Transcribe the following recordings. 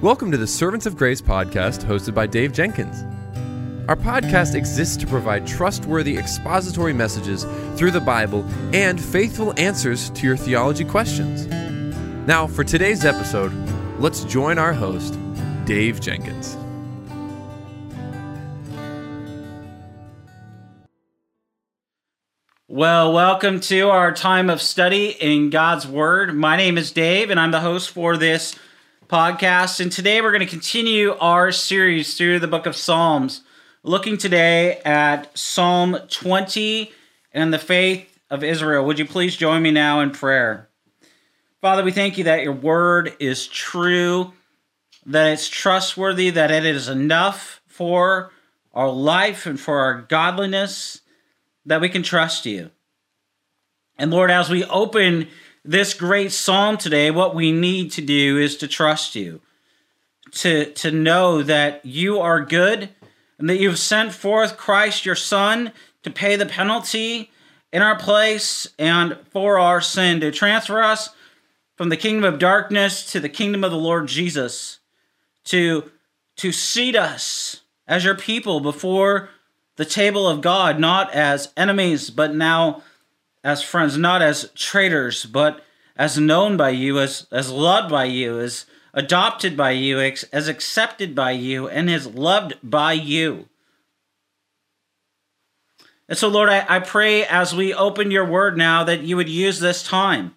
Welcome to the Servants of Grace podcast hosted by Dave Jenkins. Our podcast exists to provide trustworthy expository messages through the Bible and faithful answers to your theology questions. Now, for today's episode, let's join our host, Dave Jenkins. Well, welcome to our time of study in God's Word. My name is Dave, and I'm the host for this podcast. And today we're going to continue our series through the book of Psalms, looking today at Psalm 20 and the faith of Israel. Would you please join me now in prayer? Father, we thank you that your word is true, that it's trustworthy, that it is enough for our life and for our godliness that we can trust you. And Lord, as we open this great psalm today, what we need to do is to trust you, to, to know that you are good and that you've sent forth Christ your Son to pay the penalty in our place and for our sin, to transfer us from the kingdom of darkness to the kingdom of the Lord Jesus, to, to seat us as your people before the table of God, not as enemies, but now as friends, not as traitors, but as known by you, as, as loved by you, as adopted by you, as accepted by you, and as loved by you. And so, Lord, I, I pray as we open your word now that you would use this time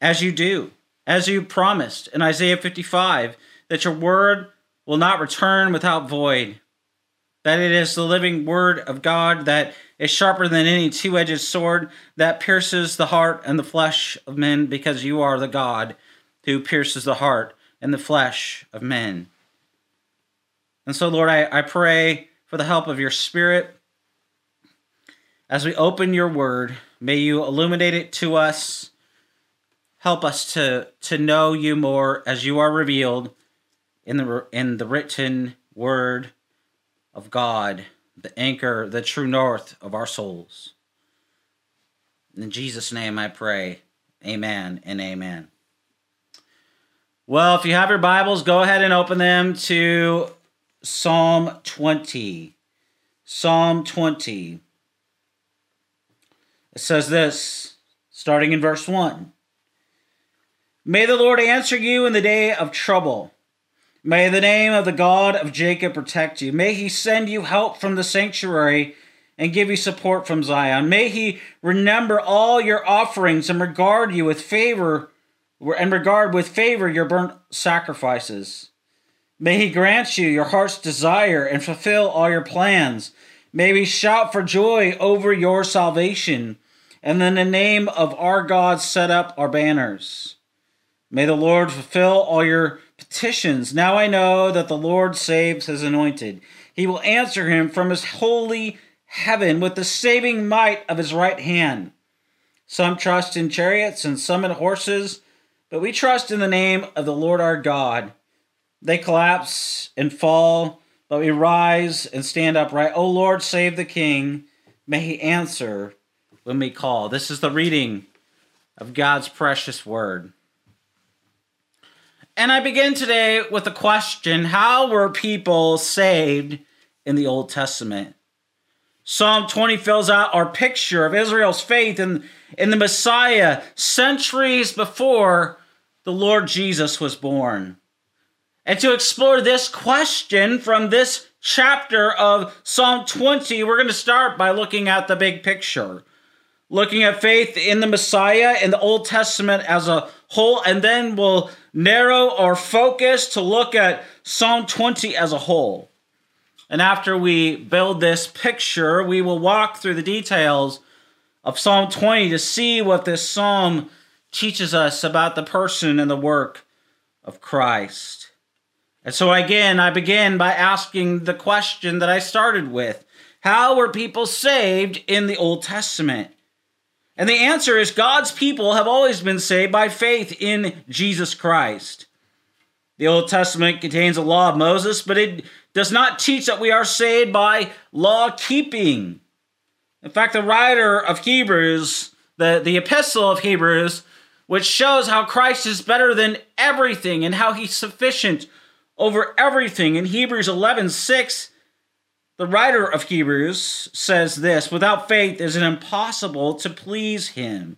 as you do, as you promised in Isaiah 55, that your word will not return without void, that it is the living word of God that is sharper than any two edged sword that pierces the heart and the flesh of men, because you are the God who pierces the heart and the flesh of men. And so, Lord, I, I pray for the help of your Spirit. As we open your word, may you illuminate it to us. Help us to, to know you more as you are revealed in the, in the written word of God, the anchor, the true north of our souls. In Jesus' name I pray. Amen and amen. Well, if you have your Bibles, go ahead and open them to Psalm 20. Psalm 20. It says this, starting in verse 1 May the Lord answer you in the day of trouble. May the name of the God of Jacob protect you. May he send you help from the sanctuary and give you support from Zion. May he remember all your offerings and regard you with favor and regard with favor your burnt sacrifices. May he grant you your heart's desire and fulfill all your plans. May we shout for joy over your salvation, and in the name of our God set up our banners. May the Lord fulfill all your petitions. Now I know that the Lord saves his anointed. He will answer him from his holy heaven with the saving might of his right hand. Some trust in chariots and some in horses, but we trust in the name of the Lord our God. They collapse and fall, but we rise and stand upright. O Lord, save the king. May he answer when we call. This is the reading of God's precious word. And I begin today with a question How were people saved in the Old Testament? Psalm 20 fills out our picture of Israel's faith in, in the Messiah centuries before the Lord Jesus was born. And to explore this question from this chapter of Psalm 20, we're going to start by looking at the big picture looking at faith in the Messiah in the Old Testament as a whole, and then we'll narrow our focus to look at Psalm 20 as a whole. And after we build this picture, we will walk through the details of Psalm 20 to see what this psalm teaches us about the person and the work of Christ. And so, again, I begin by asking the question that I started with How were people saved in the Old Testament? And the answer is God's people have always been saved by faith in Jesus Christ. The Old Testament contains a law of Moses, but it does not teach that we are saved by law keeping. In fact, the writer of Hebrews, the, the epistle of Hebrews, which shows how Christ is better than everything and how he's sufficient over everything. In Hebrews 11 6, the writer of Hebrews says this without faith, is it impossible to please him.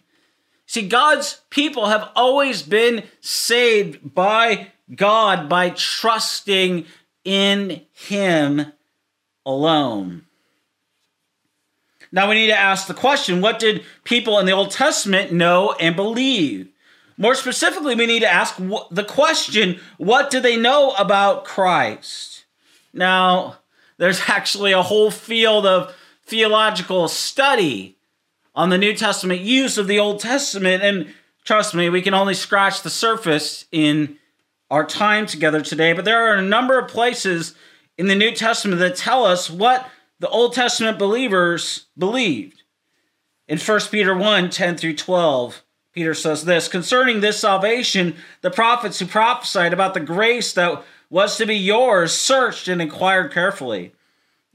See, God's people have always been saved by God by trusting in Him alone. Now we need to ask the question what did people in the Old Testament know and believe? More specifically, we need to ask the question what do they know about Christ? Now, there's actually a whole field of theological study on the New Testament use of the Old Testament, and trust me, we can only scratch the surface in our time together today. But there are a number of places in the New Testament that tell us what the Old Testament believers believed. In 1 Peter 1 10 through 12, Peter says this Concerning this salvation, the prophets who prophesied about the grace that was to be yours searched and inquired carefully,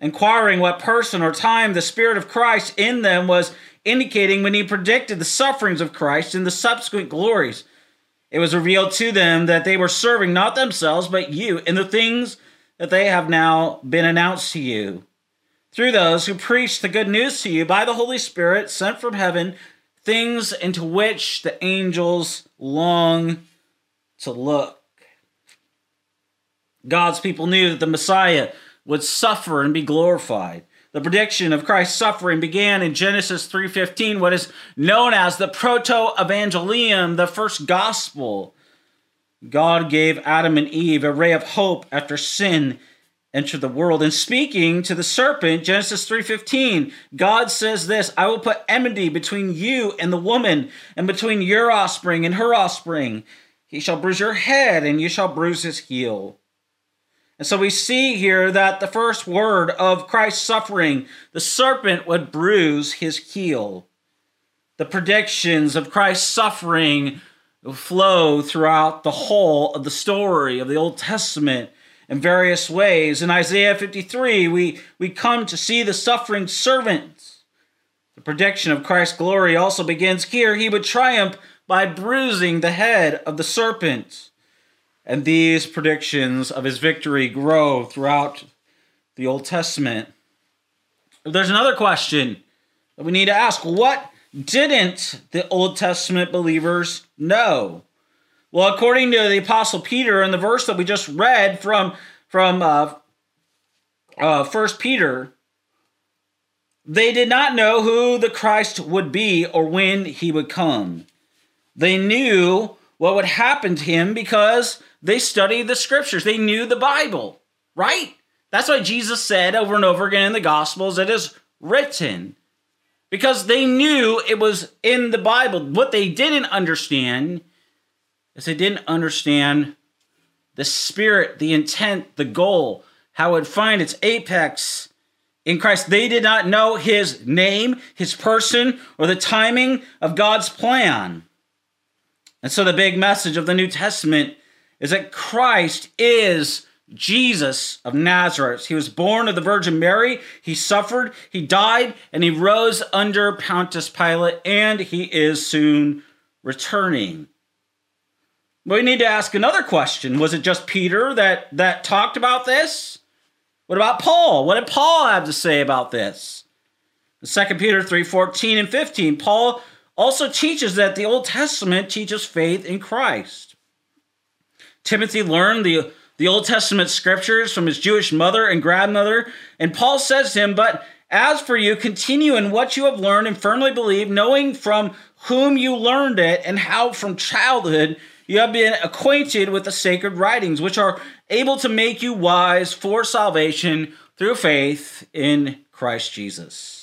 inquiring what person or time the Spirit of Christ in them was indicating when he predicted the sufferings of Christ and the subsequent glories. It was revealed to them that they were serving not themselves, but you in the things that they have now been announced to you through those who preach the good news to you by the Holy Spirit sent from heaven, things into which the angels long to look. God's people knew that the Messiah would suffer and be glorified. The prediction of Christ's suffering began in Genesis 3:15, what is known as the proto-evangelium, the first gospel. God gave Adam and Eve a ray of hope after sin entered the world and speaking to the serpent genesis 3.15 god says this i will put enmity between you and the woman and between your offspring and her offspring he shall bruise your head and you shall bruise his heel and so we see here that the first word of christ's suffering the serpent would bruise his heel the predictions of christ's suffering flow throughout the whole of the story of the old testament in various ways. In Isaiah 53, we, we come to see the suffering servant. The prediction of Christ's glory also begins here. He would triumph by bruising the head of the serpent. And these predictions of his victory grow throughout the Old Testament. There's another question that we need to ask What didn't the Old Testament believers know? Well, according to the Apostle Peter in the verse that we just read from from uh, uh, First Peter, they did not know who the Christ would be or when he would come. They knew what would happen to him because they studied the scriptures. They knew the Bible, right? That's why Jesus said over and over again in the Gospels, it is written. Because they knew it was in the Bible. What they didn't understand is they didn't understand the spirit, the intent, the goal, how it find its apex in Christ. They did not know his name, his person, or the timing of God's plan. And so the big message of the New Testament is that Christ is Jesus of Nazareth. He was born of the Virgin Mary. He suffered, he died, and he rose under Pontius Pilate, and he is soon returning. We need to ask another question. Was it just Peter that, that talked about this? What about Paul? What did Paul have to say about this? In 2 Peter 3 14 and 15, Paul also teaches that the Old Testament teaches faith in Christ. Timothy learned the, the Old Testament scriptures from his Jewish mother and grandmother, and Paul says to him, But as for you, continue in what you have learned and firmly believe, knowing from whom you learned it and how from childhood you have been acquainted with the sacred writings, which are able to make you wise for salvation through faith in Christ Jesus.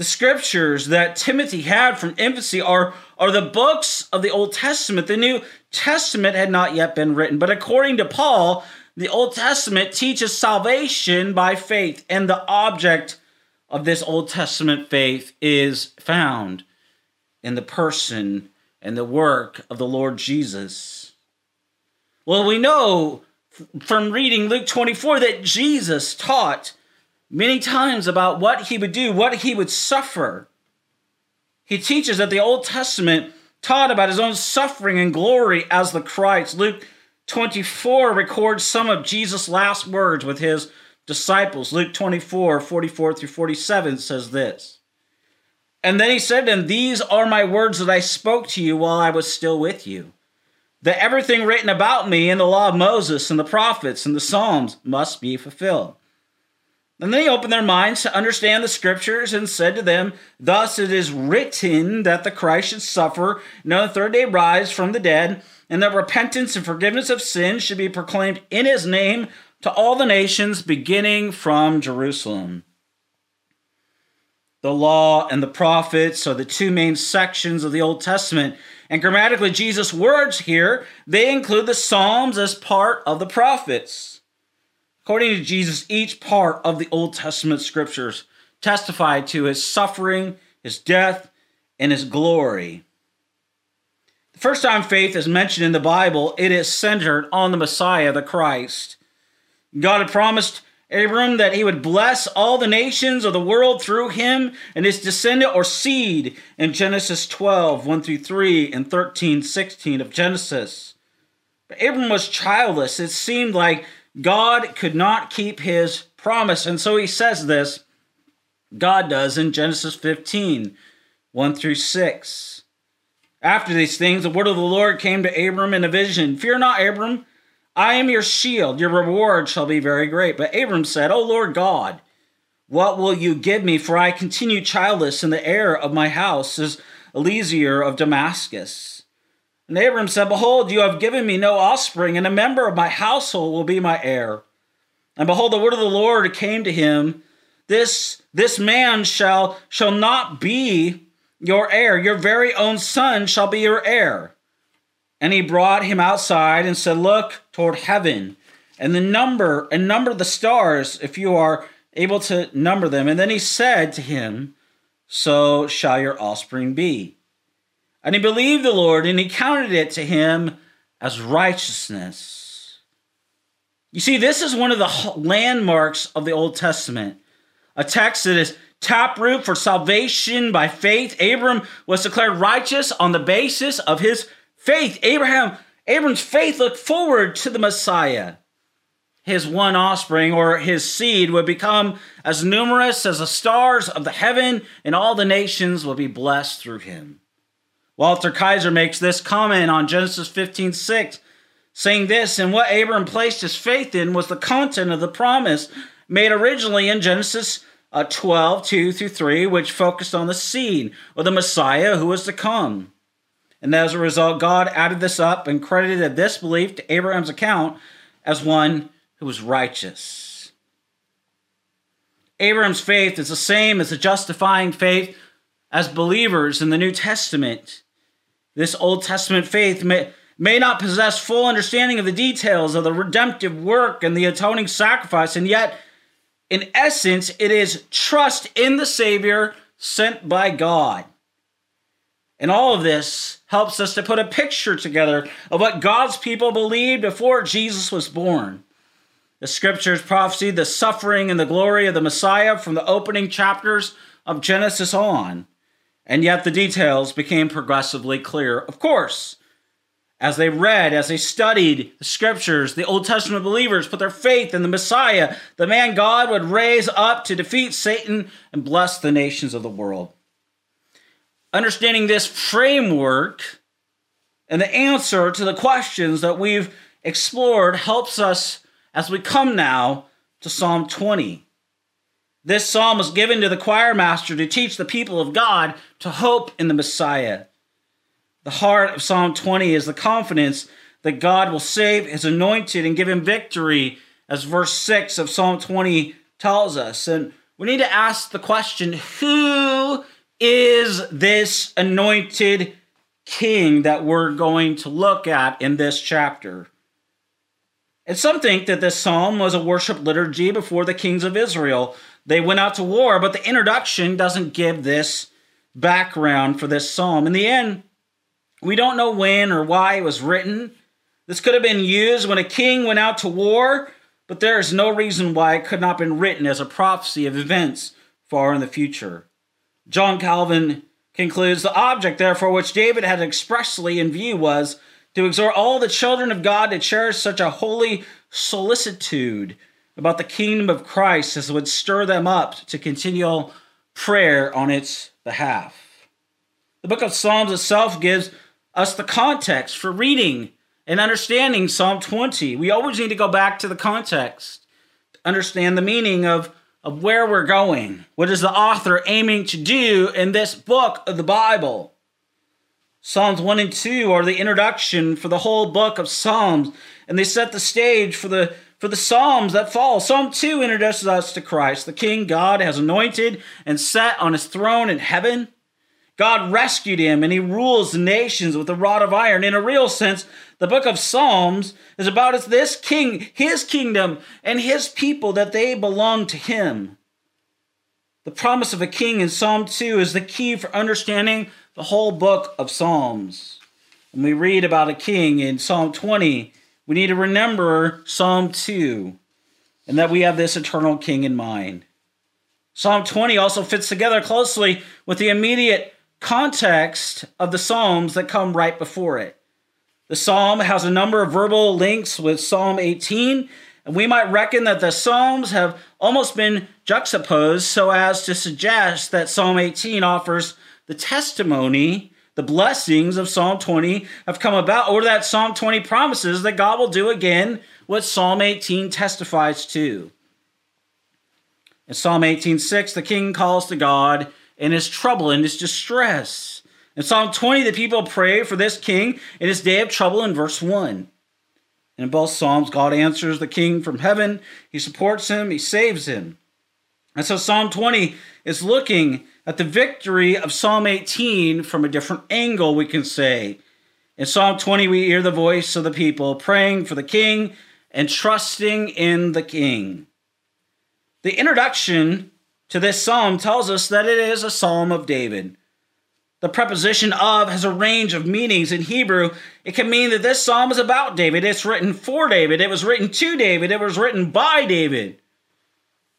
The scriptures that Timothy had from infancy are, are the books of the Old Testament. The New Testament had not yet been written, but according to Paul, the Old Testament teaches salvation by faith, and the object of this Old Testament faith is found in the person and the work of the Lord Jesus. Well, we know from reading Luke 24 that Jesus taught many times about what he would do, what he would suffer. He teaches that the Old Testament taught about his own suffering and glory as the Christ. Luke 24 records some of Jesus' last words with his disciples. Luke 24, 44 through 47 says this. And then he said them, These are my words that I spoke to you while I was still with you. That everything written about me in the law of Moses and the prophets and the Psalms must be fulfilled. Then he opened their minds to understand the scriptures and said to them, Thus it is written that the Christ should suffer, and on the third day rise from the dead, and that repentance and forgiveness of sins should be proclaimed in his name to all the nations, beginning from Jerusalem. The law and the prophets are the two main sections of the Old Testament. And grammatically, Jesus' words here, they include the Psalms as part of the prophets. According to Jesus, each part of the Old Testament scriptures testified to his suffering, his death, and his glory. The first time faith is mentioned in the Bible, it is centered on the Messiah, the Christ. God had promised Abram that he would bless all the nations of the world through him and his descendant or seed in Genesis 12, 1 through 3, and 13, 16 of Genesis. But Abram was childless. It seemed like God could not keep his promise. And so he says this God does in Genesis 15, 1 through 6. After these things, the word of the Lord came to Abram in a vision Fear not, Abram. I am your shield, your reward shall be very great. But Abram said, O Lord God, what will you give me? For I continue childless, and the heir of my house is Eliezer of Damascus. And Abram said, Behold, you have given me no offspring, and a member of my household will be my heir. And behold, the word of the Lord came to him. This, this man shall, shall not be your heir. Your very own son shall be your heir. And he brought him outside and said, Look toward heaven and the number and number the stars if you are able to number them. And then he said to him, So shall your offspring be. And he believed the Lord and he counted it to him as righteousness. You see, this is one of the landmarks of the Old Testament, a text that is taproot for salvation by faith. Abram was declared righteous on the basis of his Faith, Abraham, Abram's faith looked forward to the Messiah. His one offspring or his seed would become as numerous as the stars of the heaven, and all the nations will be blessed through him. Walter Kaiser makes this comment on Genesis 15 6, saying this, and what Abram placed his faith in was the content of the promise made originally in Genesis uh, 12 2 through 3, which focused on the seed or the Messiah who was to come. And as a result, God added this up and credited this belief to Abraham's account as one who was righteous. Abraham's faith is the same as the justifying faith as believers in the New Testament. This Old Testament faith may, may not possess full understanding of the details of the redemptive work and the atoning sacrifice, and yet, in essence, it is trust in the Savior sent by God. And all of this helps us to put a picture together of what God's people believed before Jesus was born. The scriptures prophesied the suffering and the glory of the Messiah from the opening chapters of Genesis on. And yet the details became progressively clear. Of course, as they read, as they studied the scriptures, the Old Testament believers put their faith in the Messiah, the man God would raise up to defeat Satan and bless the nations of the world understanding this framework and the answer to the questions that we've explored helps us as we come now to Psalm 20. This psalm was given to the choir master to teach the people of God to hope in the Messiah. The heart of Psalm 20 is the confidence that God will save his anointed and give him victory, as verse 6 of Psalm 20 tells us. And we need to ask the question who is this anointed king that we're going to look at in this chapter? And some think that this psalm was a worship liturgy before the kings of Israel. They went out to war, but the introduction doesn't give this background for this psalm. In the end, we don't know when or why it was written. This could have been used when a king went out to war, but there is no reason why it could not have been written as a prophecy of events far in the future. John Calvin concludes the object, therefore, which David had expressly in view was to exhort all the children of God to cherish such a holy solicitude about the kingdom of Christ as would stir them up to continual prayer on its behalf. The book of Psalms itself gives us the context for reading and understanding Psalm 20. We always need to go back to the context to understand the meaning of, of where we're going. What is the author aiming to do in this book of the Bible? Psalms 1 and 2 are the introduction for the whole book of Psalms, and they set the stage for the for the Psalms that fall. Psalm 2 introduces us to Christ, the King God has anointed and set on his throne in heaven. God rescued him and he rules the nations with a rod of iron. In a real sense, the book of Psalms is about this king, his kingdom, and his people that they belong to him. The promise of a king in Psalm 2 is the key for understanding the whole book of Psalms. When we read about a king in Psalm 20, we need to remember Psalm 2 and that we have this eternal king in mind. Psalm 20 also fits together closely with the immediate context of the Psalms that come right before it. The Psalm has a number of verbal links with Psalm 18, and we might reckon that the Psalms have almost been juxtaposed so as to suggest that Psalm 18 offers the testimony, the blessings of Psalm 20 have come about, or that Psalm 20 promises that God will do again what Psalm 18 testifies to. In Psalm 18:6, the king calls to God in his trouble and his distress. In Psalm 20, the people pray for this king in his day of trouble in verse 1. And in both Psalms, God answers the king from heaven. He supports him, he saves him. And so Psalm 20 is looking at the victory of Psalm 18 from a different angle, we can say. In Psalm 20, we hear the voice of the people praying for the king and trusting in the king. The introduction to this psalm tells us that it is a psalm of David. The preposition of has a range of meanings in Hebrew. It can mean that this psalm is about David. It's written for David. It was written to David. It was written by David.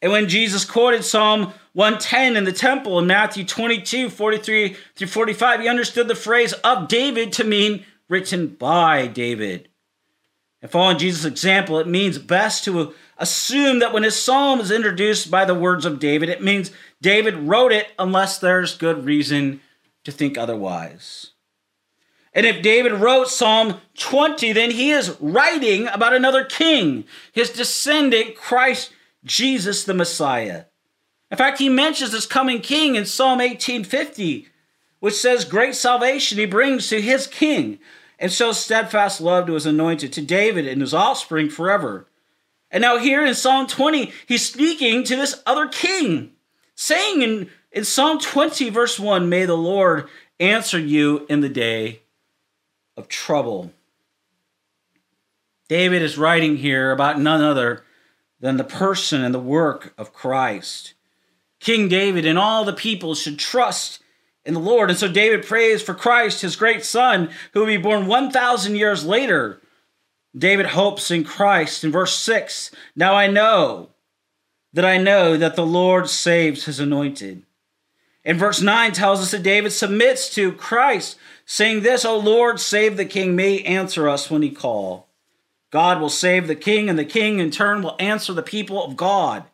And when Jesus quoted Psalm 110 in the temple in Matthew 22, 43 through 45, he understood the phrase of David to mean written by David. And following Jesus' example, it means best to assume that when his psalm is introduced by the words of David, it means David wrote it unless there's good reason to think otherwise. And if David wrote Psalm 20, then he is writing about another king, his descendant, Christ Jesus the Messiah. In fact, he mentions this coming king in Psalm 1850, which says, Great salvation he brings to his king, and shows steadfast love to his anointed, to David and his offspring forever. And now, here in Psalm 20, he's speaking to this other king, saying in, in Psalm 20, verse 1, May the Lord answer you in the day of trouble. David is writing here about none other than the person and the work of Christ. King David and all the people should trust in the Lord. And so David prays for Christ, his great son, who will be born 1,000 years later. David hopes in Christ. In verse 6, now I know that I know that the Lord saves his anointed. And verse 9 tells us that David submits to Christ, saying this, O Lord, save the king, may answer us when he call. God will save the king, and the king in turn will answer the people of God.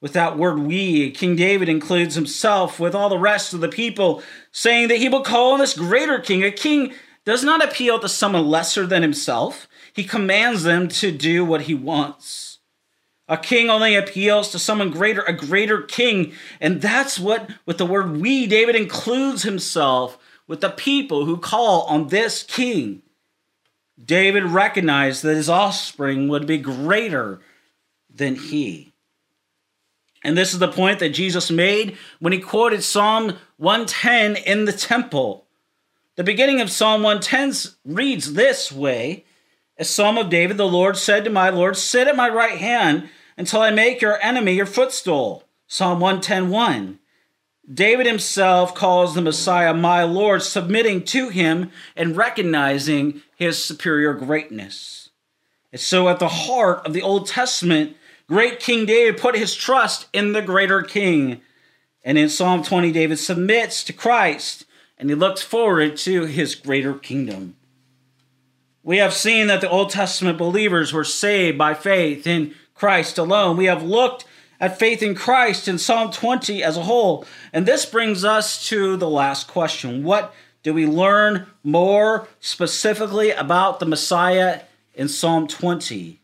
With that word we, King David includes himself with all the rest of the people, saying that he will call on this greater king. A king does not appeal to someone lesser than himself, he commands them to do what he wants. A king only appeals to someone greater, a greater king. And that's what, with the word we, David includes himself with the people who call on this king. David recognized that his offspring would be greater than he. And this is the point that Jesus made when he quoted Psalm 110 in the temple. The beginning of Psalm 110 reads this way A psalm of David, the Lord said to my Lord, Sit at my right hand until I make your enemy your footstool. Psalm 110 David himself calls the Messiah my Lord, submitting to him and recognizing his superior greatness. And so, at the heart of the Old Testament, great King David put his trust in the greater king. And in Psalm 20, David submits to Christ and he looks forward to his greater kingdom. We have seen that the Old Testament believers were saved by faith in Christ alone. We have looked at faith in Christ in Psalm 20 as a whole. And this brings us to the last question What do we learn more specifically about the Messiah in Psalm 20?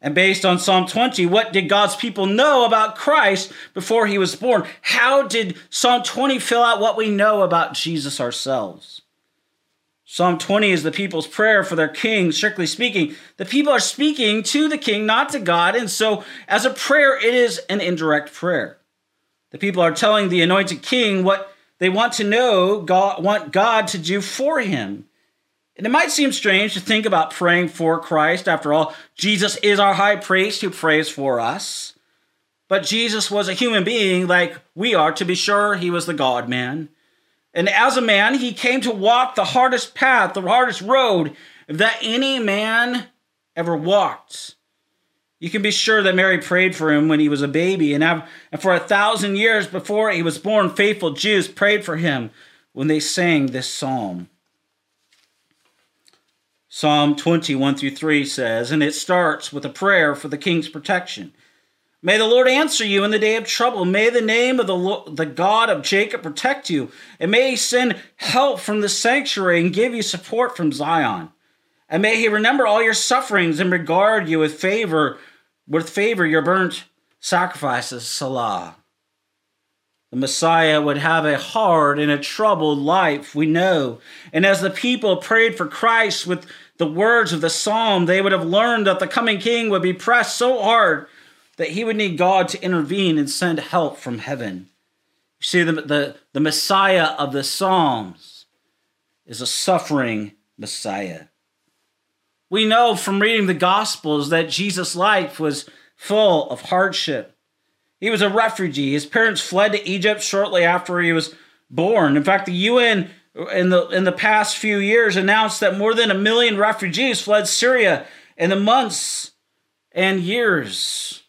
And based on Psalm 20, what did God's people know about Christ before he was born? How did Psalm 20 fill out what we know about Jesus ourselves? Psalm 20 is the people's prayer for their king, strictly speaking. The people are speaking to the king, not to God. And so, as a prayer, it is an indirect prayer. The people are telling the anointed king what they want to know, God, want God to do for him. And it might seem strange to think about praying for Christ. After all, Jesus is our high priest who prays for us. But Jesus was a human being like we are, to be sure. He was the God man. And as a man, he came to walk the hardest path, the hardest road that any man ever walked. You can be sure that Mary prayed for him when he was a baby, and for a thousand years before he was born, faithful Jews prayed for him when they sang this psalm. Psalm 21 through 3 says, and it starts with a prayer for the king's protection. May the Lord answer you in the day of trouble. May the name of the, Lord, the God of Jacob protect you. And may he send help from the sanctuary and give you support from Zion. And may he remember all your sufferings and regard you with favor, with favor your burnt sacrifices. Selah. The Messiah would have a hard and a troubled life, we know. And as the people prayed for Christ with the words of the psalm, they would have learned that the coming king would be pressed so hard that he would need God to intervene and send help from heaven. You see, the, the, the Messiah of the Psalms is a suffering Messiah. We know from reading the Gospels that Jesus' life was full of hardship he was a refugee. His parents fled to Egypt shortly after he was born. In fact, the UN in the in the past few years announced that more than a million refugees fled Syria in the months and years.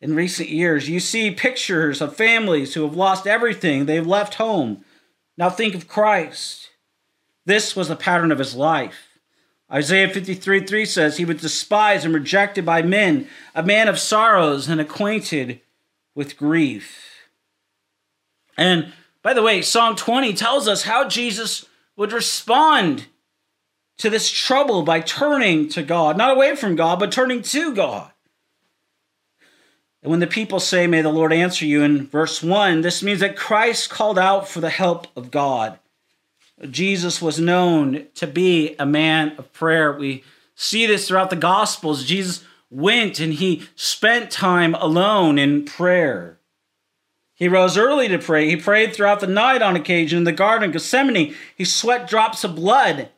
In recent years, you see pictures of families who have lost everything. They've left home. Now think of Christ. This was the pattern of his life. Isaiah 53 3 says, He was despised and rejected by men, a man of sorrows and acquainted with grief. And by the way, Psalm 20 tells us how Jesus would respond to this trouble by turning to God, not away from God, but turning to God. And when the people say, May the Lord answer you in verse 1, this means that Christ called out for the help of God. Jesus was known to be a man of prayer. We see this throughout the Gospels. Jesus went and he spent time alone in prayer. He rose early to pray. He prayed throughout the night on occasion in the Garden of Gethsemane. He sweat drops of blood.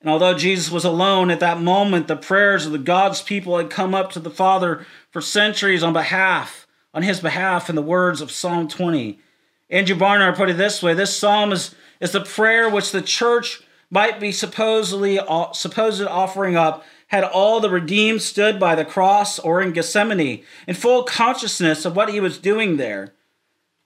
And although Jesus was alone at that moment, the prayers of the God's people had come up to the Father for centuries on behalf, on his behalf, in the words of Psalm 20. Andrew Bonar put it this way: This psalm is is the prayer which the church might be supposedly uh, supposed offering up had all the redeemed stood by the cross or in Gethsemane in full consciousness of what he was doing there.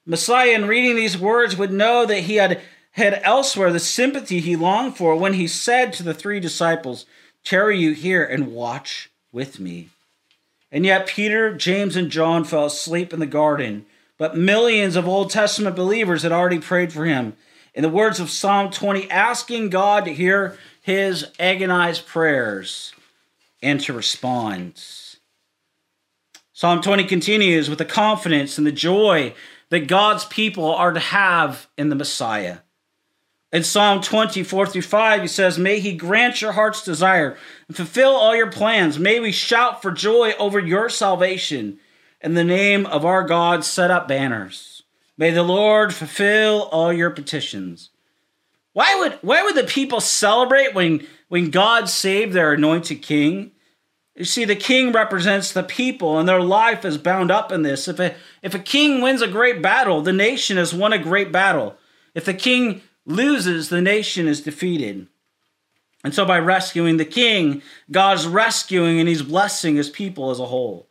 Messiah, in reading these words, would know that he had had elsewhere the sympathy he longed for when he said to the three disciples, Tarry you here and watch with me. And yet Peter, James, and John fell asleep in the garden, but millions of Old Testament believers had already prayed for him in the words of Psalm 20, asking God to hear his agonized prayers and to respond. Psalm 20 continues with the confidence and the joy that God's people are to have in the Messiah. In Psalm 24 through 5, he says, May he grant your heart's desire and fulfill all your plans. May we shout for joy over your salvation. In the name of our God, set up banners. May the Lord fulfill all your petitions. Why would why would the people celebrate when when God saved their anointed king? You see, the king represents the people, and their life is bound up in this. If a if a king wins a great battle, the nation has won a great battle. If the king loses, the nation is defeated. And so, by rescuing the king, God's rescuing and he's blessing his people as a whole.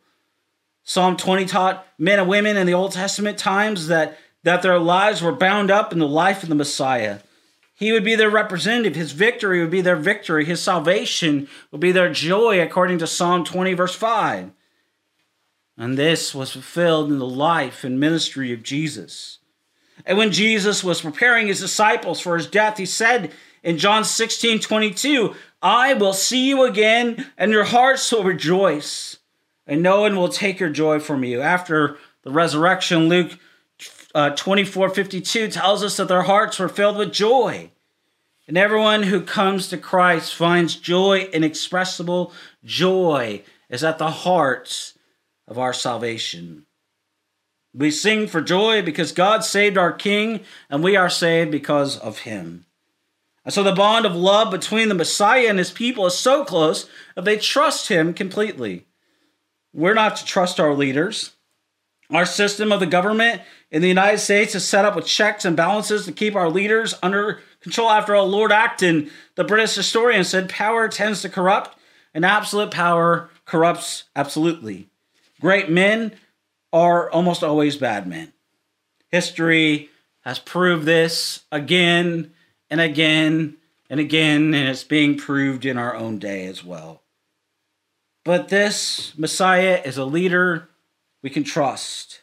Psalm 20 taught men and women in the Old Testament times that, that their lives were bound up in the life of the Messiah. He would be their representative. His victory would be their victory. His salvation would be their joy, according to Psalm 20, verse 5. And this was fulfilled in the life and ministry of Jesus. And when Jesus was preparing his disciples for his death, he said in John 16 22, I will see you again, and your hearts will rejoice, and no one will take your joy from you. After the resurrection, Luke uh, 24 52 tells us that their hearts were filled with joy. And everyone who comes to Christ finds joy, inexpressible joy is at the heart of our salvation. We sing for joy because God saved our King, and we are saved because of him. And so the bond of love between the Messiah and his people is so close that they trust him completely. We're not to trust our leaders. Our system of the government in the United States is set up with checks and balances to keep our leaders under control. After all, Lord Acton, the British historian, said power tends to corrupt, and absolute power corrupts absolutely. Great men are almost always bad men. History has proved this again and again and again, and it's being proved in our own day as well. But this Messiah is a leader we can trust.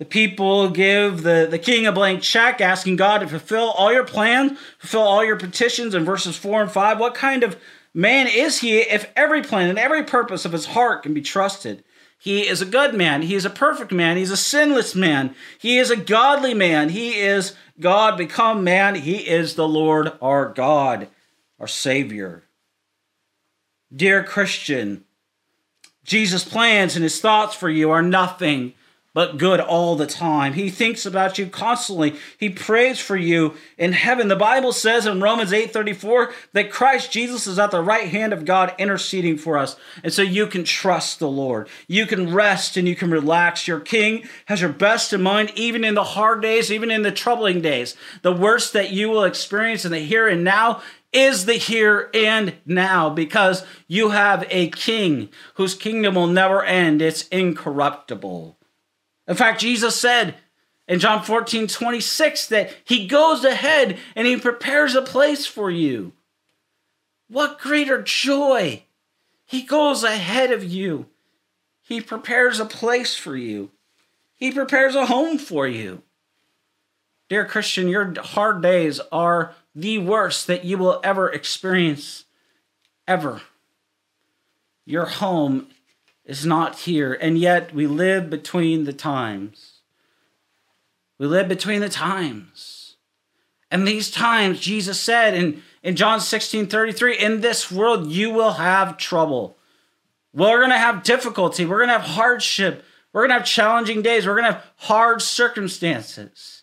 The people give the, the king a blank check, asking God to fulfill all your plans, fulfill all your petitions in verses 4 and 5. What kind of man is he if every plan and every purpose of his heart can be trusted? He is a good man. He is a perfect man. He's a sinless man. He is a godly man. He is God become man. He is the Lord our God, our Savior. Dear Christian, Jesus' plans and his thoughts for you are nothing but good all the time. He thinks about you constantly. He prays for you in heaven. The Bible says in Romans 8:34 that Christ Jesus is at the right hand of God interceding for us. And so you can trust the Lord. You can rest and you can relax. Your king has your best in mind even in the hard days, even in the troubling days. The worst that you will experience in the here and now is the here and now because you have a king whose kingdom will never end. It's incorruptible. In fact, Jesus said in John 14 26 that he goes ahead and he prepares a place for you. What greater joy! He goes ahead of you. He prepares a place for you. He prepares a home for you. Dear Christian, your hard days are the worst that you will ever experience, ever. Your home is not here, and yet we live between the times. We live between the times. And these times, Jesus said in, in John 16 33, in this world you will have trouble. We're going to have difficulty. We're going to have hardship. We're going to have challenging days. We're going to have hard circumstances.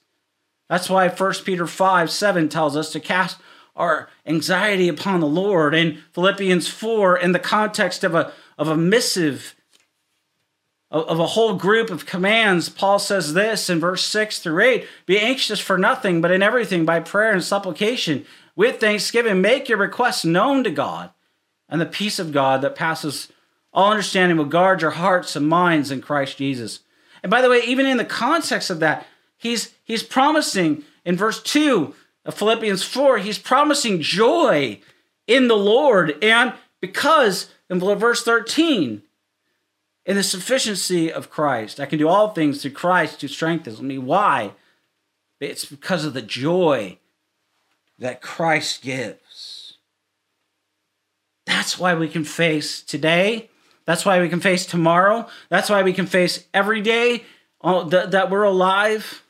That's why 1 Peter 5 7 tells us to cast our anxiety upon the Lord. And Philippians 4, in the context of a, of a missive of a whole group of commands, Paul says this in verse 6 through 8 Be anxious for nothing, but in everything by prayer and supplication, with thanksgiving, make your requests known to God, and the peace of God that passes all understanding will guard your hearts and minds in Christ Jesus. And by the way, even in the context of that, he's he's promising in verse 2 of Philippians 4, he's promising joy in the Lord. And because in verse 13, in the sufficiency of Christ. I can do all things through Christ who strengthens me. Why? It's because of the joy that Christ gives. That's why we can face today. That's why we can face tomorrow. That's why we can face every day that we're alive.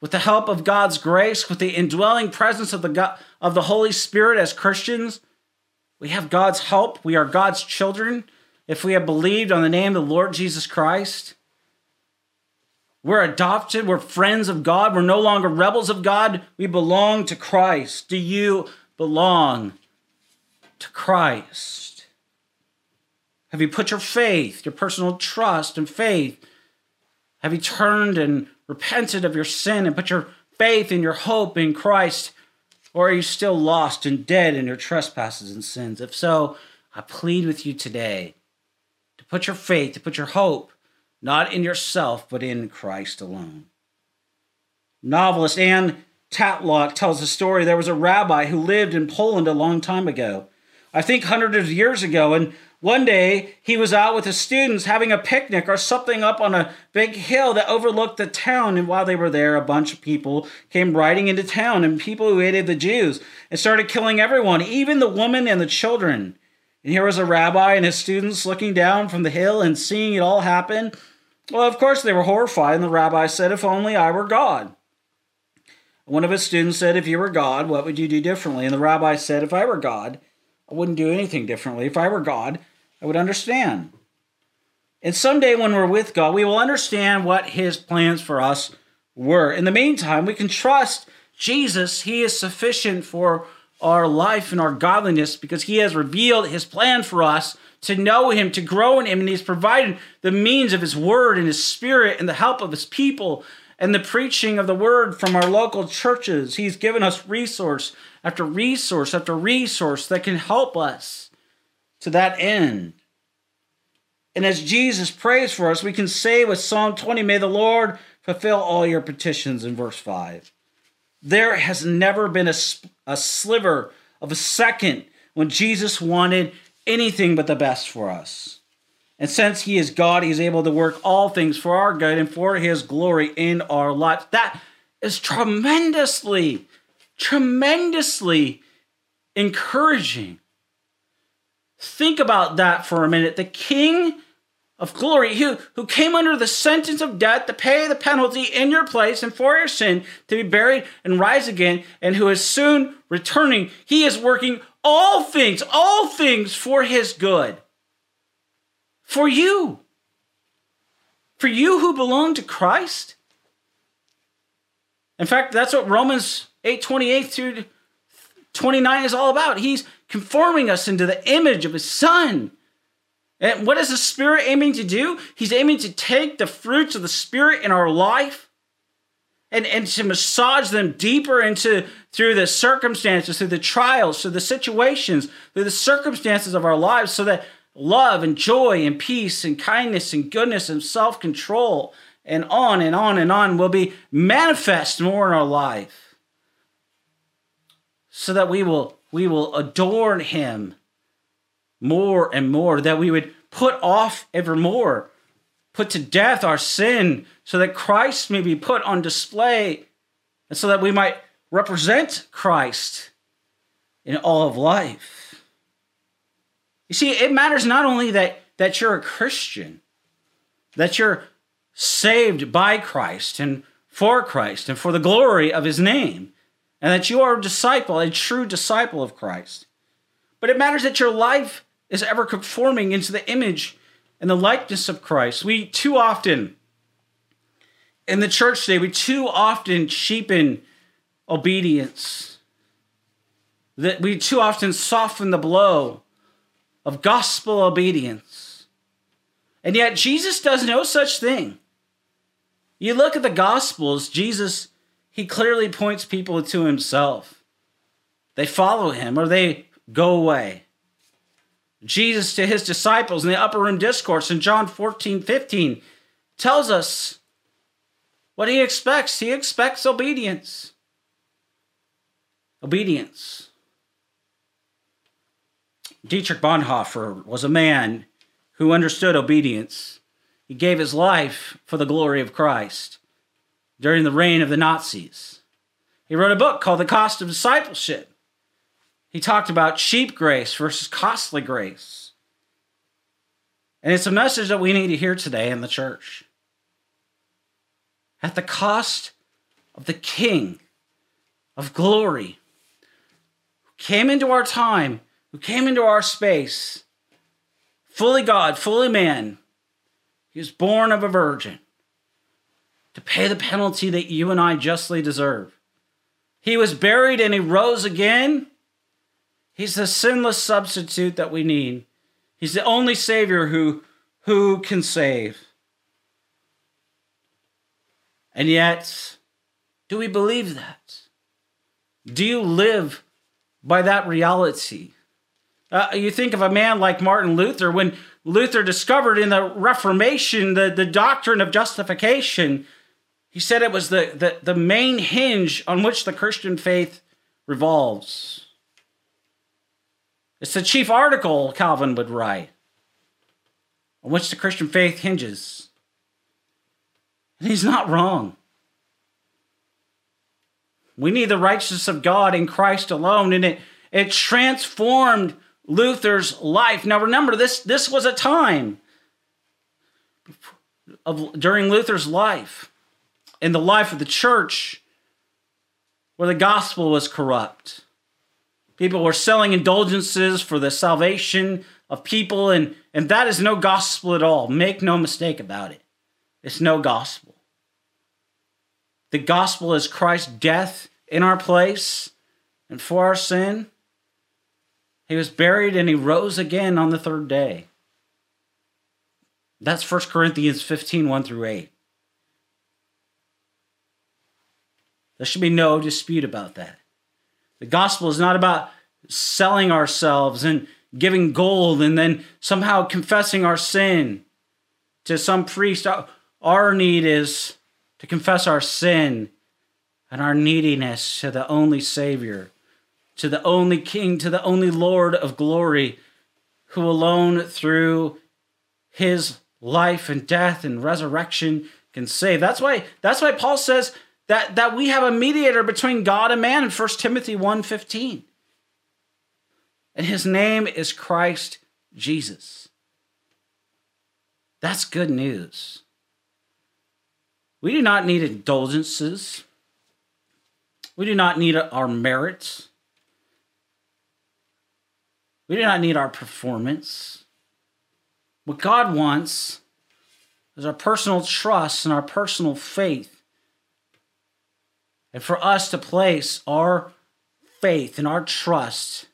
With the help of God's grace, with the indwelling presence of the, God, of the Holy Spirit as Christians, we have God's help. We are God's children if we have believed on the name of the Lord Jesus Christ. We're adopted. We're friends of God. We're no longer rebels of God. We belong to Christ. Do you belong to Christ? Have you put your faith, your personal trust and faith? Have you turned and repented of your sin and put your faith and your hope in Christ? Or are you still lost and dead in your trespasses and sins? If so, I plead with you today to put your faith, to put your hope, not in yourself, but in Christ alone. Novelist Ann Tatlock tells a story. There was a rabbi who lived in Poland a long time ago. I think hundreds of years ago, and one day he was out with his students having a picnic or something up on a big hill that overlooked the town. And while they were there, a bunch of people came riding into town and people who hated the Jews and started killing everyone, even the women and the children. And here was a rabbi and his students looking down from the hill and seeing it all happen. Well, of course, they were horrified, and the rabbi said, If only I were God. One of his students said, If you were God, what would you do differently? And the rabbi said, If I were God, I wouldn't do anything differently. If I were God, I would understand. And someday when we're with God, we will understand what his plans for us were. In the meantime, we can trust Jesus. He is sufficient for our life and our godliness because he has revealed his plan for us to know him, to grow in him, and he's provided the means of his word and his spirit and the help of his people and the preaching of the word from our local churches. He's given us resource after resource after resource that can help us to that end. And as Jesus prays for us, we can say with Psalm 20, May the Lord fulfill all your petitions in verse 5. There has never been a, a sliver of a second when Jesus wanted anything but the best for us. And since He is God, He's able to work all things for our good and for His glory in our lives. That is tremendously, tremendously encouraging. Think about that for a minute. The King of glory, who, who came under the sentence of death to pay the penalty in your place and for your sin, to be buried and rise again, and who is soon returning. He is working all things, all things for his good. For you. For you who belong to Christ. In fact, that's what Romans 8 28 through 29 is all about. He's conforming us into the image of his son and what is the Spirit aiming to do? He's aiming to take the fruits of the Spirit in our life and, and to massage them deeper into through the circumstances, through the trials, through the situations, through the circumstances of our lives, so that love and joy and peace and kindness and goodness and self control and on and on and on will be manifest more in our life. So that we will we will adorn him more and more, that we would put off evermore, put to death our sin, so that Christ may be put on display, and so that we might represent Christ in all of life. You see, it matters not only that, that you're a Christian, that you're saved by Christ and for Christ and for the glory of his name, and that you are a disciple, a true disciple of Christ. But it matters that your life is ever conforming into the image and the likeness of Christ. We too often, in the church today, we too often cheapen obedience. That we too often soften the blow of gospel obedience. And yet, Jesus does no such thing. You look at the Gospels, Jesus, he clearly points people to himself. They follow him or they go away. Jesus to his disciples in the upper room discourse in John 14, 15 tells us what he expects. He expects obedience. Obedience. Dietrich Bonhoeffer was a man who understood obedience. He gave his life for the glory of Christ during the reign of the Nazis. He wrote a book called The Cost of Discipleship. He talked about cheap grace versus costly grace. And it's a message that we need to hear today in the church. At the cost of the King of glory, who came into our time, who came into our space, fully God, fully man, he was born of a virgin to pay the penalty that you and I justly deserve. He was buried and he rose again He's the sinless substitute that we need. He's the only Savior who, who can save. And yet, do we believe that? Do you live by that reality? Uh, you think of a man like Martin Luther, when Luther discovered in the Reformation the, the doctrine of justification, he said it was the, the, the main hinge on which the Christian faith revolves. It's the chief article, Calvin would write, on which the Christian faith hinges. And he's not wrong. We need the righteousness of God in Christ alone, and it, it transformed Luther's life. Now remember, this, this was a time of, during Luther's life, in the life of the church, where the gospel was corrupt. People were selling indulgences for the salvation of people, and, and that is no gospel at all. Make no mistake about it. It's no gospel. The gospel is Christ's death in our place and for our sin. He was buried and he rose again on the third day. That's 1 Corinthians 15 1 through 8. There should be no dispute about that. The gospel is not about selling ourselves and giving gold and then somehow confessing our sin to some priest. Our need is to confess our sin and our neediness to the only Savior, to the only King, to the only Lord of glory, who alone through his life and death and resurrection can save. That's why that's why Paul says that, that we have a mediator between God and man in 1 Timothy 1:15. And his name is Christ Jesus. That's good news. We do not need indulgences. We do not need our merits. We do not need our performance. What God wants is our personal trust and our personal faith. And for us to place our faith and our trust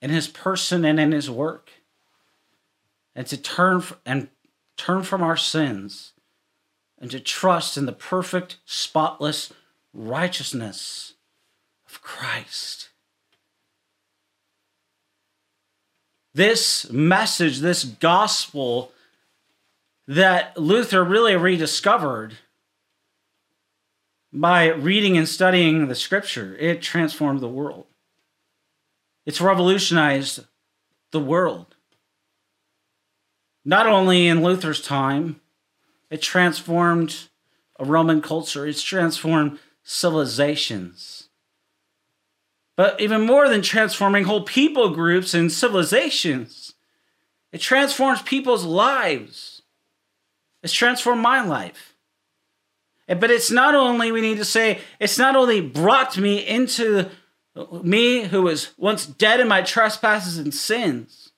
in his person and in his work and to turn and turn from our sins and to trust in the perfect spotless righteousness of Christ this message this gospel that Luther really rediscovered by reading and studying the scripture it transformed the world it's revolutionized the world. Not only in Luther's time, it transformed a Roman culture, it's transformed civilizations. But even more than transforming whole people groups and civilizations, it transforms people's lives. It's transformed my life. But it's not only, we need to say, it's not only brought me into me who was once dead in my trespasses and sins.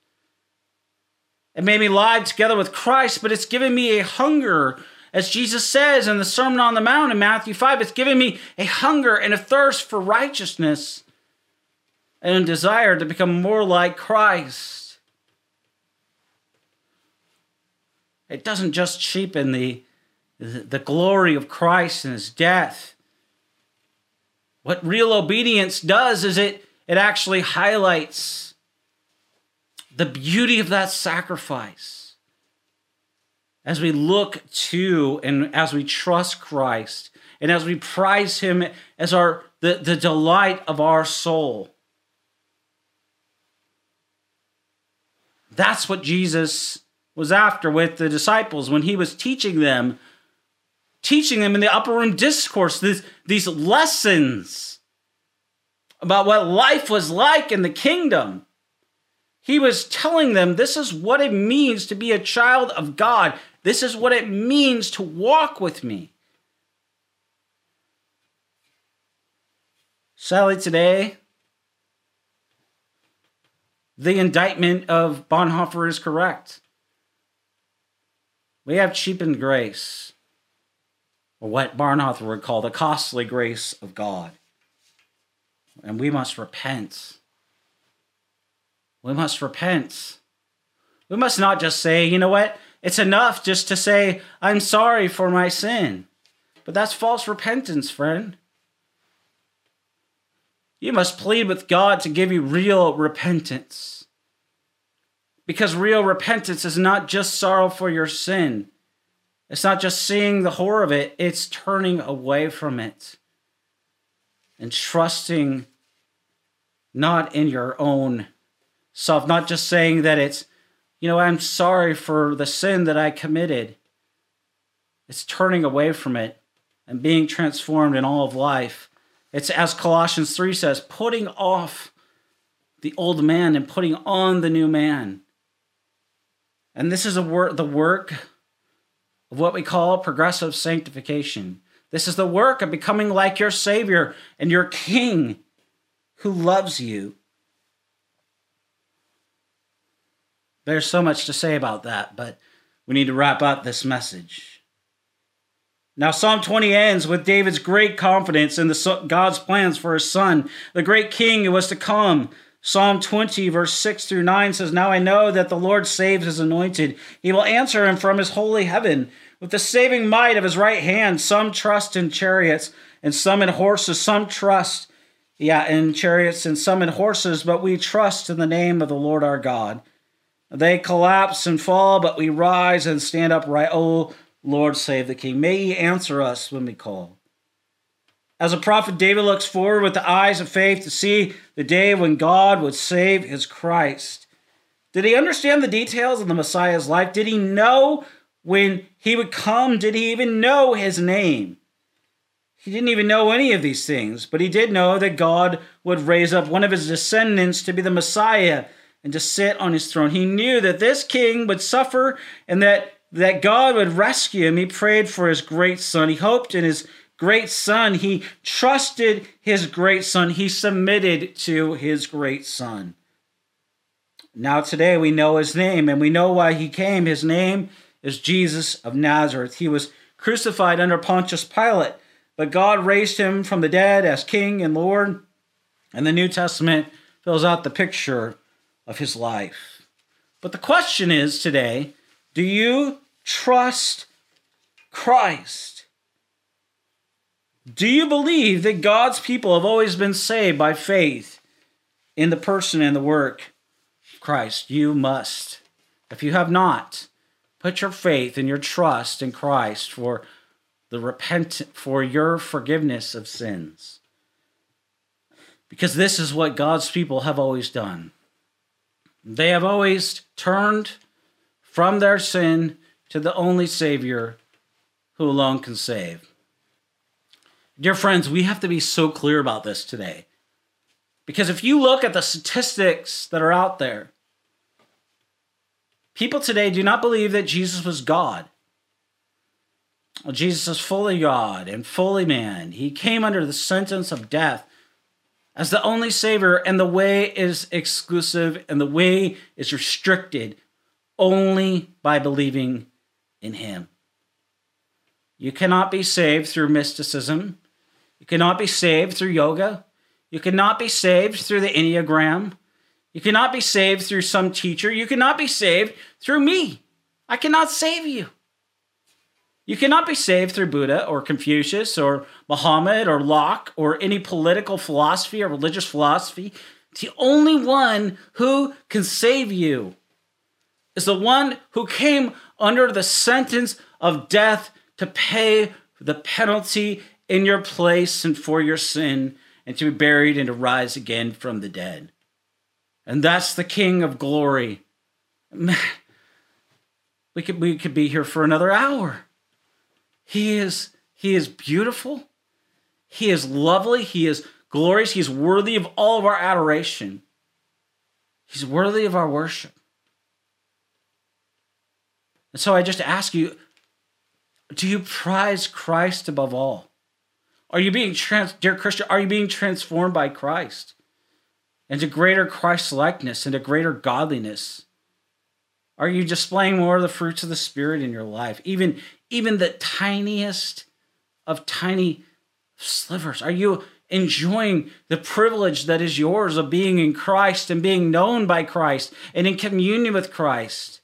It made me live together with Christ, but it's given me a hunger, as Jesus says in the Sermon on the Mount in Matthew 5, it's given me a hunger and a thirst for righteousness and a desire to become more like Christ. It doesn't just cheapen the, the glory of Christ and his death what real obedience does is it, it actually highlights the beauty of that sacrifice. As we look to and as we trust Christ and as we prize him as our the, the delight of our soul. That's what Jesus was after with the disciples when he was teaching them teaching them in the upper room discourse these, these lessons about what life was like in the kingdom. He was telling them this is what it means to be a child of God. This is what it means to walk with me. Sadly, today, the indictment of Bonhoeffer is correct. We have cheapened grace or what Bonhoeffer would call the costly grace of God. And we must repent. We must repent. We must not just say, you know what, it's enough just to say, I'm sorry for my sin. But that's false repentance, friend. You must plead with God to give you real repentance. Because real repentance is not just sorrow for your sin, it's not just seeing the horror of it, it's turning away from it and trusting not in your own self, not just saying that it's, you know, I'm sorry for the sin that I committed. It's turning away from it and being transformed in all of life. It's as Colossians 3 says, putting off the old man and putting on the new man. And this is a work the work of what we call progressive sanctification. This is the work of becoming like your Savior and your King who loves you. There's so much to say about that, but we need to wrap up this message. Now, Psalm 20 ends with David's great confidence in the God's plans for his son, the great king who was to come. Psalm 20, verse 6 through 9 says, Now I know that the Lord saves his anointed. He will answer him from his holy heaven. With the saving might of his right hand, some trust in chariots and some in horses, some trust, yeah, in chariots and some in horses, but we trust in the name of the Lord our God. They collapse and fall, but we rise and stand upright. Oh, Lord, save the King. May he answer us when we call. As a prophet, David looks forward with the eyes of faith to see the day when God would save his Christ. Did he understand the details of the Messiah's life? Did he know when he would come? Did he even know his name? He didn't even know any of these things, but he did know that God would raise up one of his descendants to be the Messiah and to sit on his throne. He knew that this king would suffer and that that God would rescue him. He prayed for his great son. He hoped in his great son. He trusted his great son. He submitted to his great son. Now, today, we know his name and we know why he came. His name is Jesus of Nazareth. He was crucified under Pontius Pilate, but God raised him from the dead as King and Lord. And the New Testament fills out the picture of his life. But the question is today do you trust Christ? Do you believe that God's people have always been saved by faith in the person and the work of Christ? You must. If you have not, put your faith and your trust in Christ for the repent for your forgiveness of sins. Because this is what God's people have always done. They have always turned from their sin to the only Savior who alone can save. Dear friends, we have to be so clear about this today. Because if you look at the statistics that are out there, people today do not believe that Jesus was God. Well, Jesus is fully God and fully man. He came under the sentence of death as the only Savior, and the way is exclusive and the way is restricted only by believing in Him. You cannot be saved through mysticism. You cannot be saved through yoga. You cannot be saved through the Enneagram. You cannot be saved through some teacher. You cannot be saved through me. I cannot save you. You cannot be saved through Buddha or Confucius or Muhammad or Locke or any political philosophy or religious philosophy. The only one who can save you is the one who came under the sentence of death to pay the penalty in your place and for your sin, and to be buried and to rise again from the dead. And that's the King of glory. We could, we could be here for another hour. He is, he is beautiful. He is lovely. He is glorious. He's worthy of all of our adoration. He's worthy of our worship. And so I just ask you do you prize Christ above all? Are you being trans, dear Christian, are you being transformed by Christ into greater Christ likeness, into greater godliness? Are you displaying more of the fruits of the Spirit in your life? Even, even the tiniest of tiny slivers? Are you enjoying the privilege that is yours of being in Christ and being known by Christ and in communion with Christ?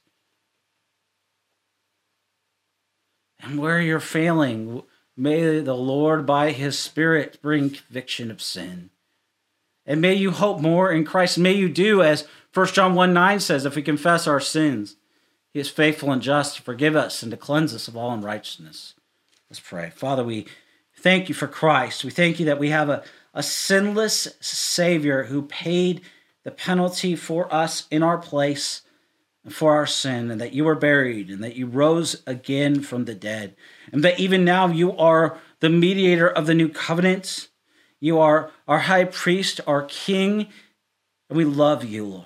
And where you're failing, may the Lord, by His Spirit, bring conviction of sin. And may you hope more in Christ. May you do as 1 John 1 9 says, if we confess our sins, he is faithful and just to forgive us and to cleanse us of all unrighteousness. Let's pray. Father, we thank you for Christ. We thank you that we have a, a sinless Savior who paid the penalty for us in our place for our sin, and that you were buried, and that you rose again from the dead, and that even now you are the mediator of the new covenant. You are our high priest, our king, and we love you, Lord.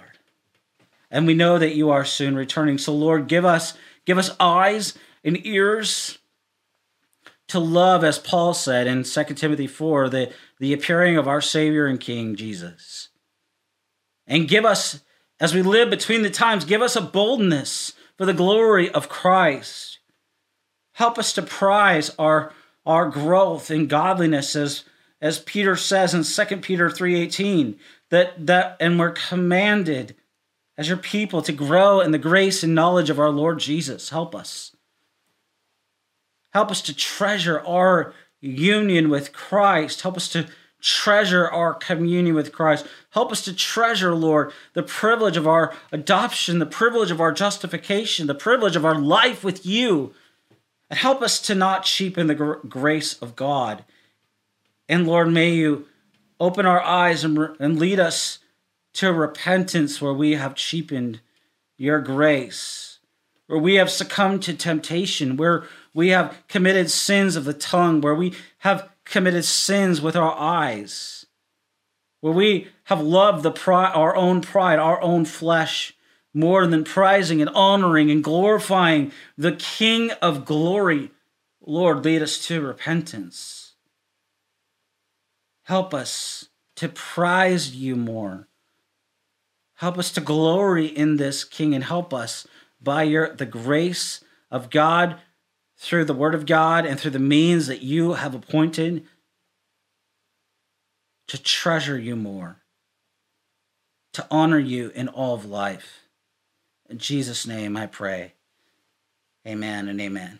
And we know that you are soon returning. So Lord, give us give us eyes and ears to love as Paul said in 2 Timothy 4, the, the appearing of our Savior and King Jesus. And give us as we live between the times, give us a boldness for the glory of Christ. Help us to prize our, our growth in godliness as, as Peter says in 2 Peter 3:18 that that and we're commanded as your people to grow in the grace and knowledge of our Lord Jesus. Help us. Help us to treasure our union with Christ. Help us to treasure our communion with Christ. Help us to treasure, Lord, the privilege of our adoption, the privilege of our justification, the privilege of our life with you. And help us to not cheapen the gr- grace of God. And Lord, may you open our eyes and, re- and lead us to repentance where we have cheapened your grace, where we have succumbed to temptation, where we have committed sins of the tongue, where we have committed sins with our eyes, where we have loved the pride, our own pride, our own flesh, more than prizing and honoring and glorifying the King of glory. Lord, lead us to repentance. Help us to prize you more. Help us to glory in this King and help us by your the grace of God through the word of God and through the means that you have appointed to treasure you more, to honor you in all of life. In Jesus' name I pray. Amen and amen.